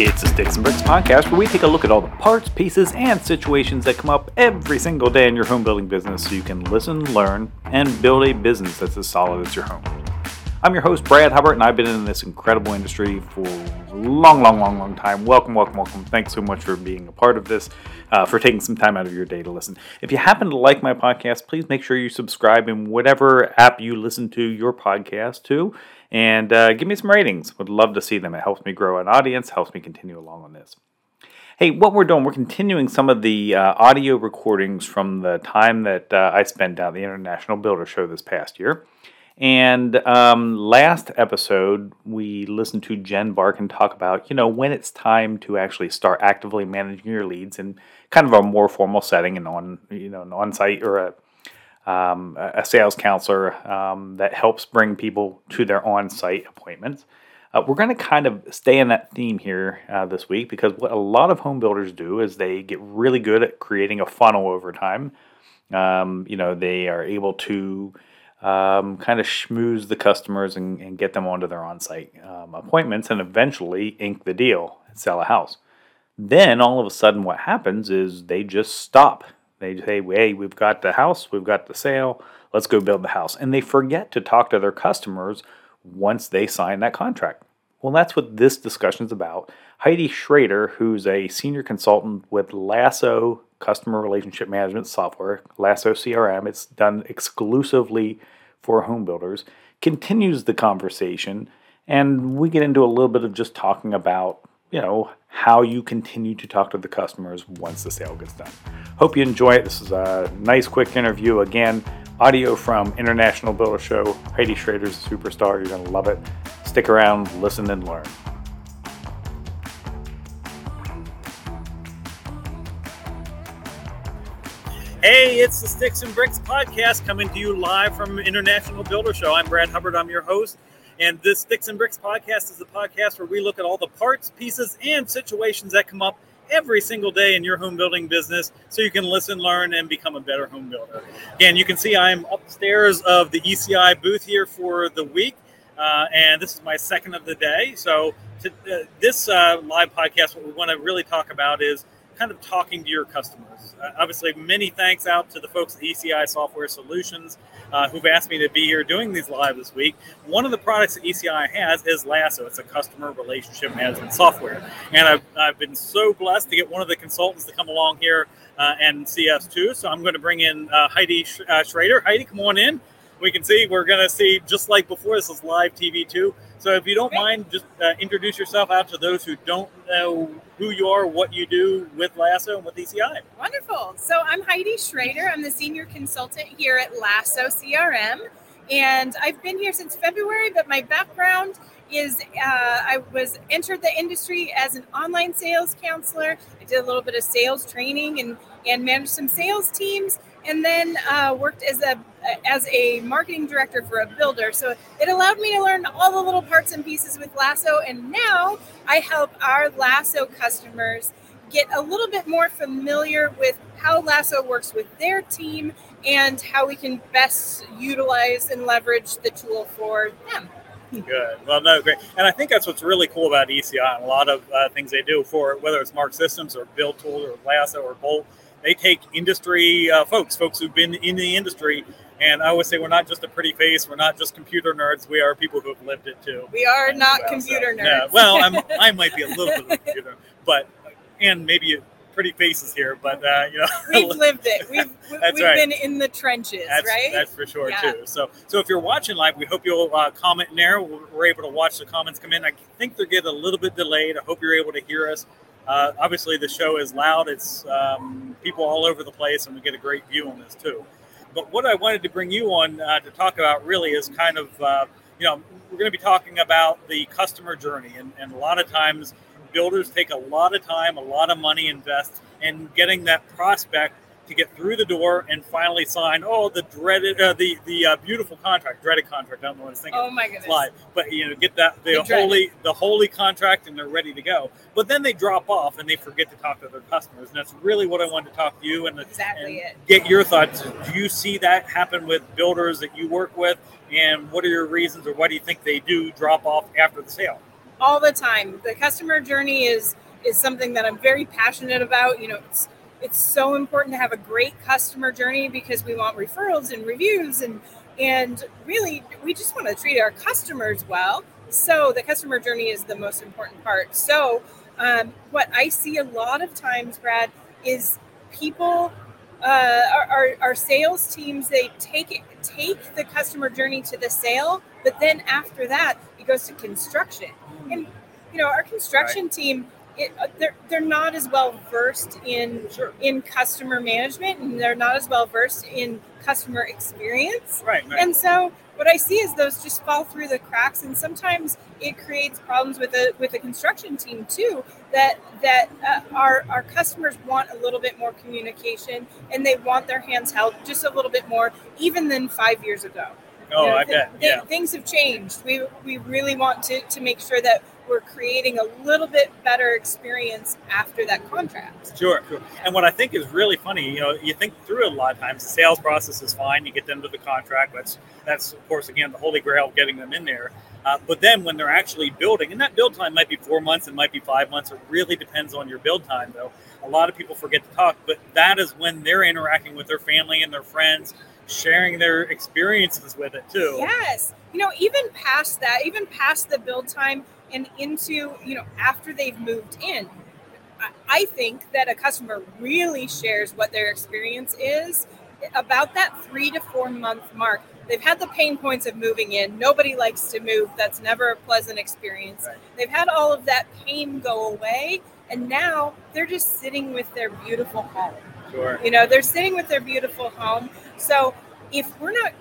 It's the Sticks and Bricks podcast where we take a look at all the parts, pieces, and situations that come up every single day in your home building business so you can listen, learn, and build a business that's as solid as your home. I'm your host, Brad Hubbard, and I've been in this incredible industry for a long, long, long, long time. Welcome, welcome, welcome. Thanks so much for being a part of this, uh, for taking some time out of your day to listen. If you happen to like my podcast, please make sure you subscribe in whatever app you listen to your podcast to, and uh, give me some ratings. Would love to see them. It helps me grow an audience, helps me continue along on this. Hey, what we're doing, we're continuing some of the uh, audio recordings from the time that uh, I spent down at the International Builder Show this past year. And um, last episode, we listened to Jen Barkin talk about, you know, when it's time to actually start actively managing your leads in kind of a more formal setting and on, you know, an on-site or a um, a sales counselor um, that helps bring people to their on-site appointments. Uh, we're going to kind of stay in that theme here uh, this week because what a lot of home builders do is they get really good at creating a funnel over time. Um, you know, they are able to um, kind of schmooze the customers and, and, get them onto their on-site um, appointments and eventually ink the deal and sell a house. Then all of a sudden what happens is they just stop. They say, hey, we've got the house, we've got the sale, let's go build the house. And they forget to talk to their customers once they sign that contract. Well, that's what this discussion is about. Heidi Schrader, who's a senior consultant with Lasso Customer Relationship Management Software, Lasso CRM, it's done exclusively for home builders, continues the conversation. And we get into a little bit of just talking about, you know, how you continue to talk to the customers once the sale gets done. Hope you enjoy it. This is a nice, quick interview. Again, audio from International Builder Show. Heidi Schrader's a superstar. You're going to love it. Stick around, listen, and learn. Hey, it's the Sticks and Bricks podcast coming to you live from International Builder Show. I'm Brad Hubbard, I'm your host. And this Sticks and Bricks podcast is the podcast where we look at all the parts, pieces, and situations that come up every single day in your home building business so you can listen, learn, and become a better home builder. And you can see I'm upstairs of the ECI booth here for the week. Uh, and this is my second of the day. So, to, uh, this uh, live podcast, what we want to really talk about is kind of talking to your customers. Uh, obviously, many thanks out to the folks at ECI Software Solutions uh, who've asked me to be here doing these live this week. One of the products that ECI has is Lasso. It's a customer relationship management software. And I've, I've been so blessed to get one of the consultants to come along here uh, and see us too. So I'm going to bring in Heidi uh, Schrader. Heidi, come on in we can see we're going to see just like before this is live tv too. So if you don't mind just uh, introduce yourself out to those who don't know who you are what you do with lasso and with eci wonderful. So i'm heidi schrader. I'm the senior consultant here at lasso crm and i've been here since february but my background is uh, I was entered the industry as an online sales counselor. I did a little bit of sales training and and managed some sales teams. And then uh, worked as a as a marketing director for a builder. So it allowed me to learn all the little parts and pieces with Lasso, and now I help our Lasso customers get a little bit more familiar with how Lasso works with their team and how we can best utilize and leverage the tool for them. Good. Well, no, great. And I think that's what's really cool about ECI and a lot of uh, things they do for whether it's Mark Systems or Build Tool or Lasso or Bolt they take industry uh, folks, folks who've been in the industry. And I always say we're not just a pretty face. We're not just computer nerds. We are people who have lived it too. We are not well, computer so, nerds. Yeah, well, I'm, I might be a little bit of a computer, but and maybe pretty faces here, but uh, you know, we've lived it. We've we've right. been in the trenches, that's, right? That's for sure yeah. too. So so if you're watching live, we hope you'll uh, comment in there. We're able to watch the comments come in. I think they're getting a little bit delayed. I hope you're able to hear us. Uh, obviously, the show is loud. It's um, people all over the place, and we get a great view on this too. But what I wanted to bring you on uh, to talk about really is kind of, uh, you know, we're going to be talking about the customer journey, and, and a lot of times builders take a lot of time, a lot of money invest in getting that prospect to get through the door and finally sign. Oh, the dreaded, uh, the the uh, beautiful contract, dreaded contract. I don't know what it's thinking. Oh my goodness! Live, but you know, get that the, holy the holy contract, and they're ready to go. But then they drop off and they forget to talk to their customers, and that's really what I wanted to talk to you and, exactly and get your thoughts. Do you see that happen with builders that you work with, and what are your reasons, or why do you think they do drop off after the sale? all the time. The customer journey is is something that I'm very passionate about. You know, it's it's so important to have a great customer journey because we want referrals and reviews and and really we just want to treat our customers well. So the customer journey is the most important part. So um, what I see a lot of times, Brad, is people uh, our, our, our, sales teams they take it, take the customer journey to the sale, but then after that it goes to construction. And you know our construction right. team it, uh, they're they're not as well versed in sure. in customer management and they're not as well versed in customer experience. Right, right. And so what I see is those just fall through the cracks, and sometimes it creates problems with the with the construction team too. That that uh, our our customers want a little bit more communication, and they want their hands held just a little bit more, even than five years ago. Oh, you know, I th- bet. Th- yeah. Things have changed. We we really want to to make sure that we're creating a little bit better experience after that contract. Sure, sure. And what I think is really funny, you know, you think through it a lot of times. The sales process is fine. You get them to the contract. That's that's of course again the holy grail of getting them in there. Uh, but then when they're actually building, and that build time might be four months, it might be five months. It really depends on your build time, though. A lot of people forget to talk, but that is when they're interacting with their family and their friends, sharing their experiences with it too. Yes, you know, even past that, even past the build time and into you know after they've moved in. I think that a customer really shares what their experience is. About that three to four month mark they've had the pain points of moving in. Nobody likes to move. That's never a pleasant experience. Right. they've had all of that pain go away and now they're just sitting with their beautiful home. Sure. you know they're sitting with their beautiful home. So if we're not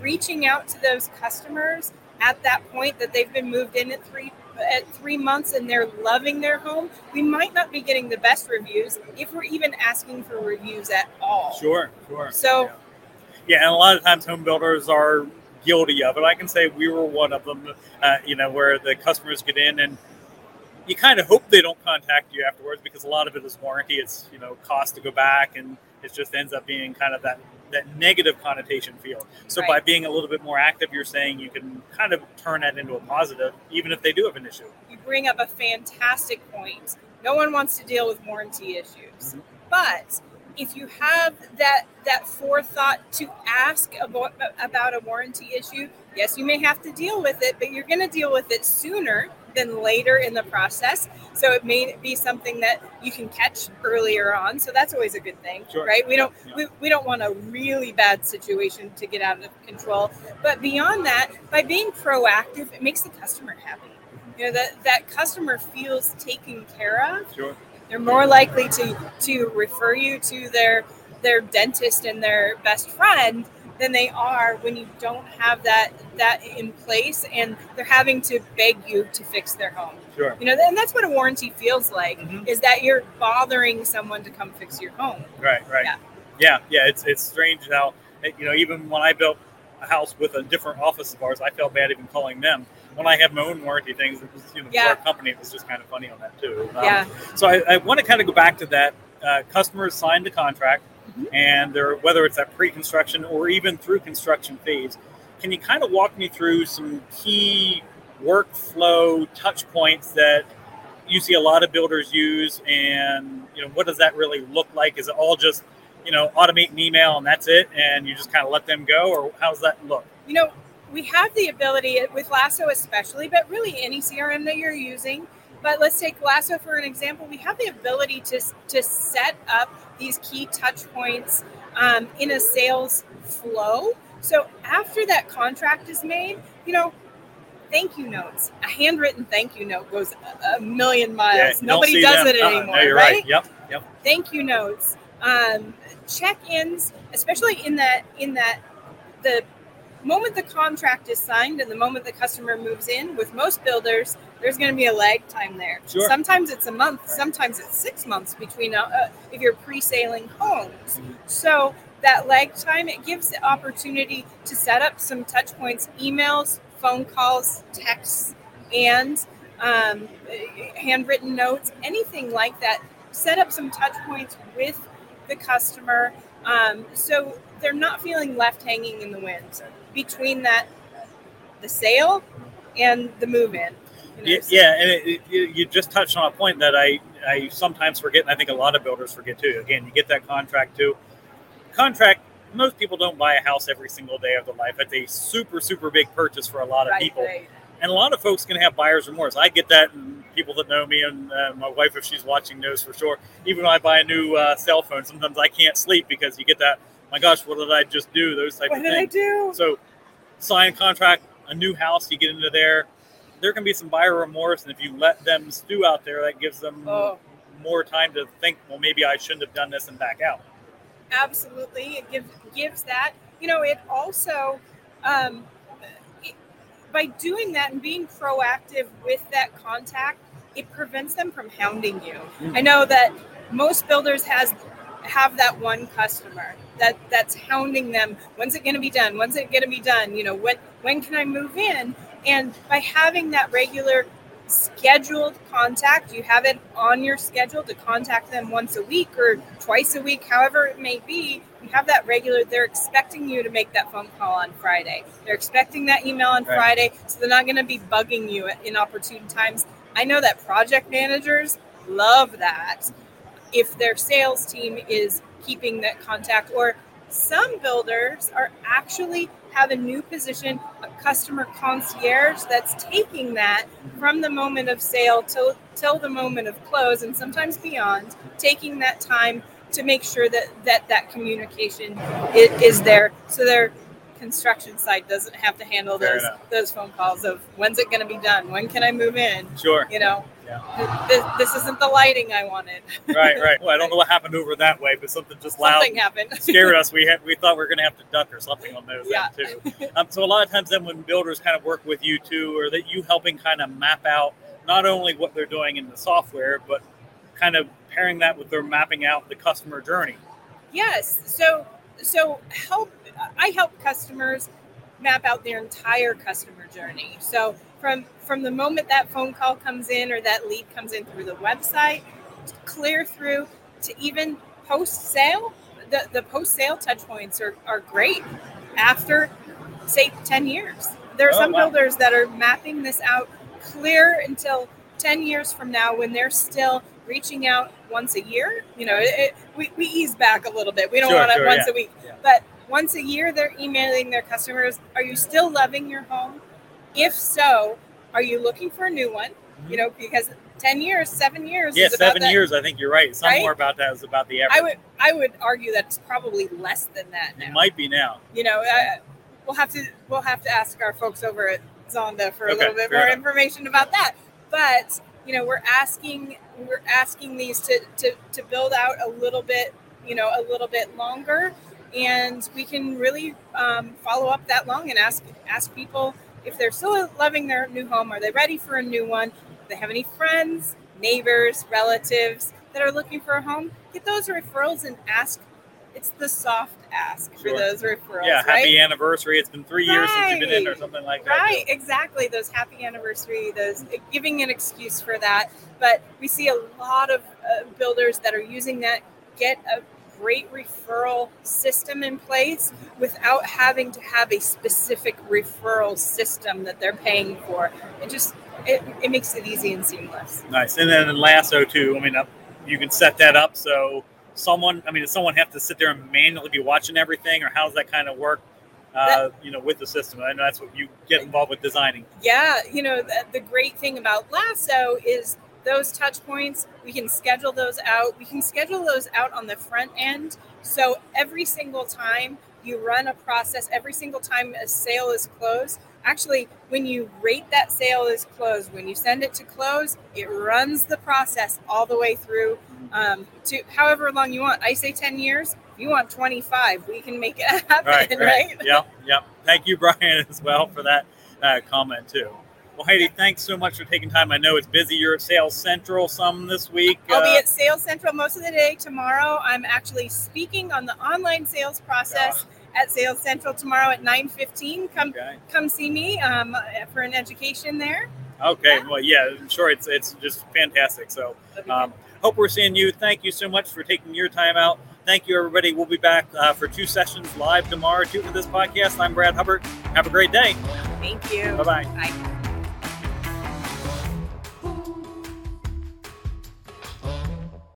reaching out to those customers at that point that they've been moved in at three at three months and they're loving their home, we might not be getting the best reviews if we're even asking for reviews at all. Sure, sure. So, yeah, yeah and a lot of times home builders are guilty of it. I can say we were one of them, uh, you know, where the customers get in and you kind of hope they don't contact you afterwards because a lot of it is warranty. It's, you know, cost to go back and it just ends up being kind of that that negative connotation feel. So right. by being a little bit more active, you're saying you can kind of turn that into a positive, even if they do have an issue. You bring up a fantastic point. No one wants to deal with warranty issues, mm-hmm. but if you have that that forethought to ask about, about a warranty issue, yes, you may have to deal with it, but you're going to deal with it sooner than later in the process. So it may be something that you can catch earlier on. So that's always a good thing, sure. right? We don't yeah. we, we don't want a really bad situation to get out of control. But beyond that, by being proactive, it makes the customer happy. You know that that customer feels taken care of. Sure. They're more likely to to refer you to their their dentist and their best friend than they are when you don't have that that in place and they're having to beg you to fix their home. Sure. You know, and that's what a warranty feels like mm-hmm. is that you're bothering someone to come fix your home. Right, right. Yeah. Yeah, yeah, it's it's strange how you know, even when I built a house with a different office of ours, I felt bad even calling them. When I have my own warranty things, it was you know, yeah. our company, it was just kind of funny on that too. Um, yeah. So I, I want to kind of go back to that. Uh, customers signed the contract mm-hmm. and there, whether it's at pre-construction or even through construction phase. Can you kind of walk me through some key workflow touch points that you see a lot of builders use, and you know what does that really look like? Is it all just you know automate an email and that's it, and you just kind of let them go, or how's that look? You know, we have the ability with Lasso especially, but really any CRM that you're using. But let's take Lasso for an example. We have the ability to to set up these key touch points um, in a sales flow. So after that contract is made, you know, thank you notes. A handwritten thank you note goes a, million miles. Yeah, Nobody does them. it uh anymore, no, right? right? Yep, yep. Thank you notes, um, check-ins, especially in that in that the moment the contract is signed and the moment the customer moves in, with most builders, there's going to be a lag time there. Sure. Sometimes it's a month, sometimes it's six months between uh, uh if you're pre-sailing homes. Mm-hmm. So that lag time it gives the opportunity to set up some touch points, emails, phone calls, texts, and um, handwritten notes, anything like that. Set up some touch points with the customer um, so they're not feeling left hanging in the wind between that the sale and the move in. You know, Yeah, so- yeah, and it, it, you you just touched on a point that I, I sometimes forget, and I think a lot of builders forget too. Again, you get that contract too. Contract. Most people don't buy a house every single day of their life. It's a super, super big purchase for a lot of right, people, right. and a lot of folks can have buyer's remorse. I get that, and people that know me and uh, my wife, if she's watching, knows for sure. Even when I buy a new uh, cell phone, sometimes I can't sleep because you get that. My gosh, what did I just do? Those type What of did I things. do? So, sign a contract, a new house, you get into there. There can be some buyer remorse, and if you let them stew out there, that gives them Oh. more time to think. Well, maybe I shouldn't have done this and back out. Absolutely it gives gives that you know it also um, it, by doing that and being proactive with that contact it prevents them from hounding you. Mm. i know that most builders has have that one customer that that's hounding them when's it going to be done? When's it going to be done? You know when when can i move in? And by having that regular scheduled contact. You have it on your schedule to contact them once a week or twice a week however it may be. You have that regular. They're expecting you to make that phone call on friday. They're expecting that email on Right. friday so they're not going to be bugging you at inopportune times. I know that project managers love that if their sales team is keeping that contact or some builders are actually have a new position a customer concierge that's taking that from the moment of sale till till the moment of close and sometimes beyond taking that time to make sure that that that communication is, is there. So their construction site doesn't have to handle Fair those enough. those phone calls of when's it going to be done when can i move in Sure. you know Yeah. this, this isn't the lighting i wanted right, right. Well, I don't know what happened over that way, but something just loud something happened scared us. We had we thought we were going to have to duck or something on those Yeah. end too. Um, so a lot of times then when builders kind of work with you too, or that you helping kind of map out not only what they're doing in the software, but kind of pairing that with their mapping out the customer journey. Yes. So so help I help customers map out their entire customer journey. So from from the moment that phone call comes in or that lead comes in through the website, clear through to even post sale. The the post sale touch points are, are great after say 10 years. There are Oh, some wow. builders that are mapping this out clear until 10 years from now when they're still reaching out once a year. You know, it, it, we, we ease back a little bit. We don't Sure, want it sure, once yeah. a week. Yeah. But once a year, they're emailing their customers Are you still loving your home? If so, are you looking for a new one? You know, because 10 years, seven years. Yeah, is about seven that- years. I think you're right. Some Right? more about that is about the average. I would I would argue that it's probably less than that now. it might be now. you know, uh, we'll have to we'll have to ask our folks over at Zonda for a Okay, little bit more enough. information about that. But you know, we're asking we're asking these to, to to build out a little bit, you know, a little bit longer, and we can really um, follow up that long and ask ask people if they're still loving their new home, are they ready for a new one? If they have any friends, neighbors, relatives that are looking for a home, get those referrals and ask. It's the soft ask Sure. for those referrals. yeah, right? happy anniversary. It's been three years since you've been in, or something like that. Right, exactly. Those happy anniversary, those giving an excuse for that. But we see a lot of uh, builders that are using that get a great referral system in place without having to have a specific referral system that they're paying for. It just it, it makes it easy and seamless. Nice. And then in Lasso too. I mean, uh, you can set that up so someone. I mean, does someone have to sit there and manually be watching everything, or how does that kind of work? Uh, you know, with the system. I know that's what you get involved with designing. Yeah, you know, the, the great thing about Lasso is those touch points, we can schedule those out. We can schedule those out on the front end. So every single time you run a process, every single time a sale is closed, actually, when you rate that sale is closed, when you send it to close, it runs the process all the way through um, to however long you want. I say 10 years. If you want 25, we can make it happen, Right. right? Right. Yep. Yep. Thank you, Brian, as well for that uh, comment too. Well, Heidi, thanks so much for taking time. I know it's busy. You're at Sales Central some this week. I'll be Uh, at Sales Central most of the day tomorrow. I'm actually speaking on the online sales process at Sales Central tomorrow at 9:15. Come okay. come see me um, for an education there. Okay. Well, yeah. I'm sure it's it's just fantastic. So, um, hope we're seeing you. Thank you so much for taking your time out. Thank you, everybody. We'll be back uh, for two sessions live tomorrow too for this podcast. I'm Brad Hubbard. Have a great day. Thank you. Bye bye. Bye.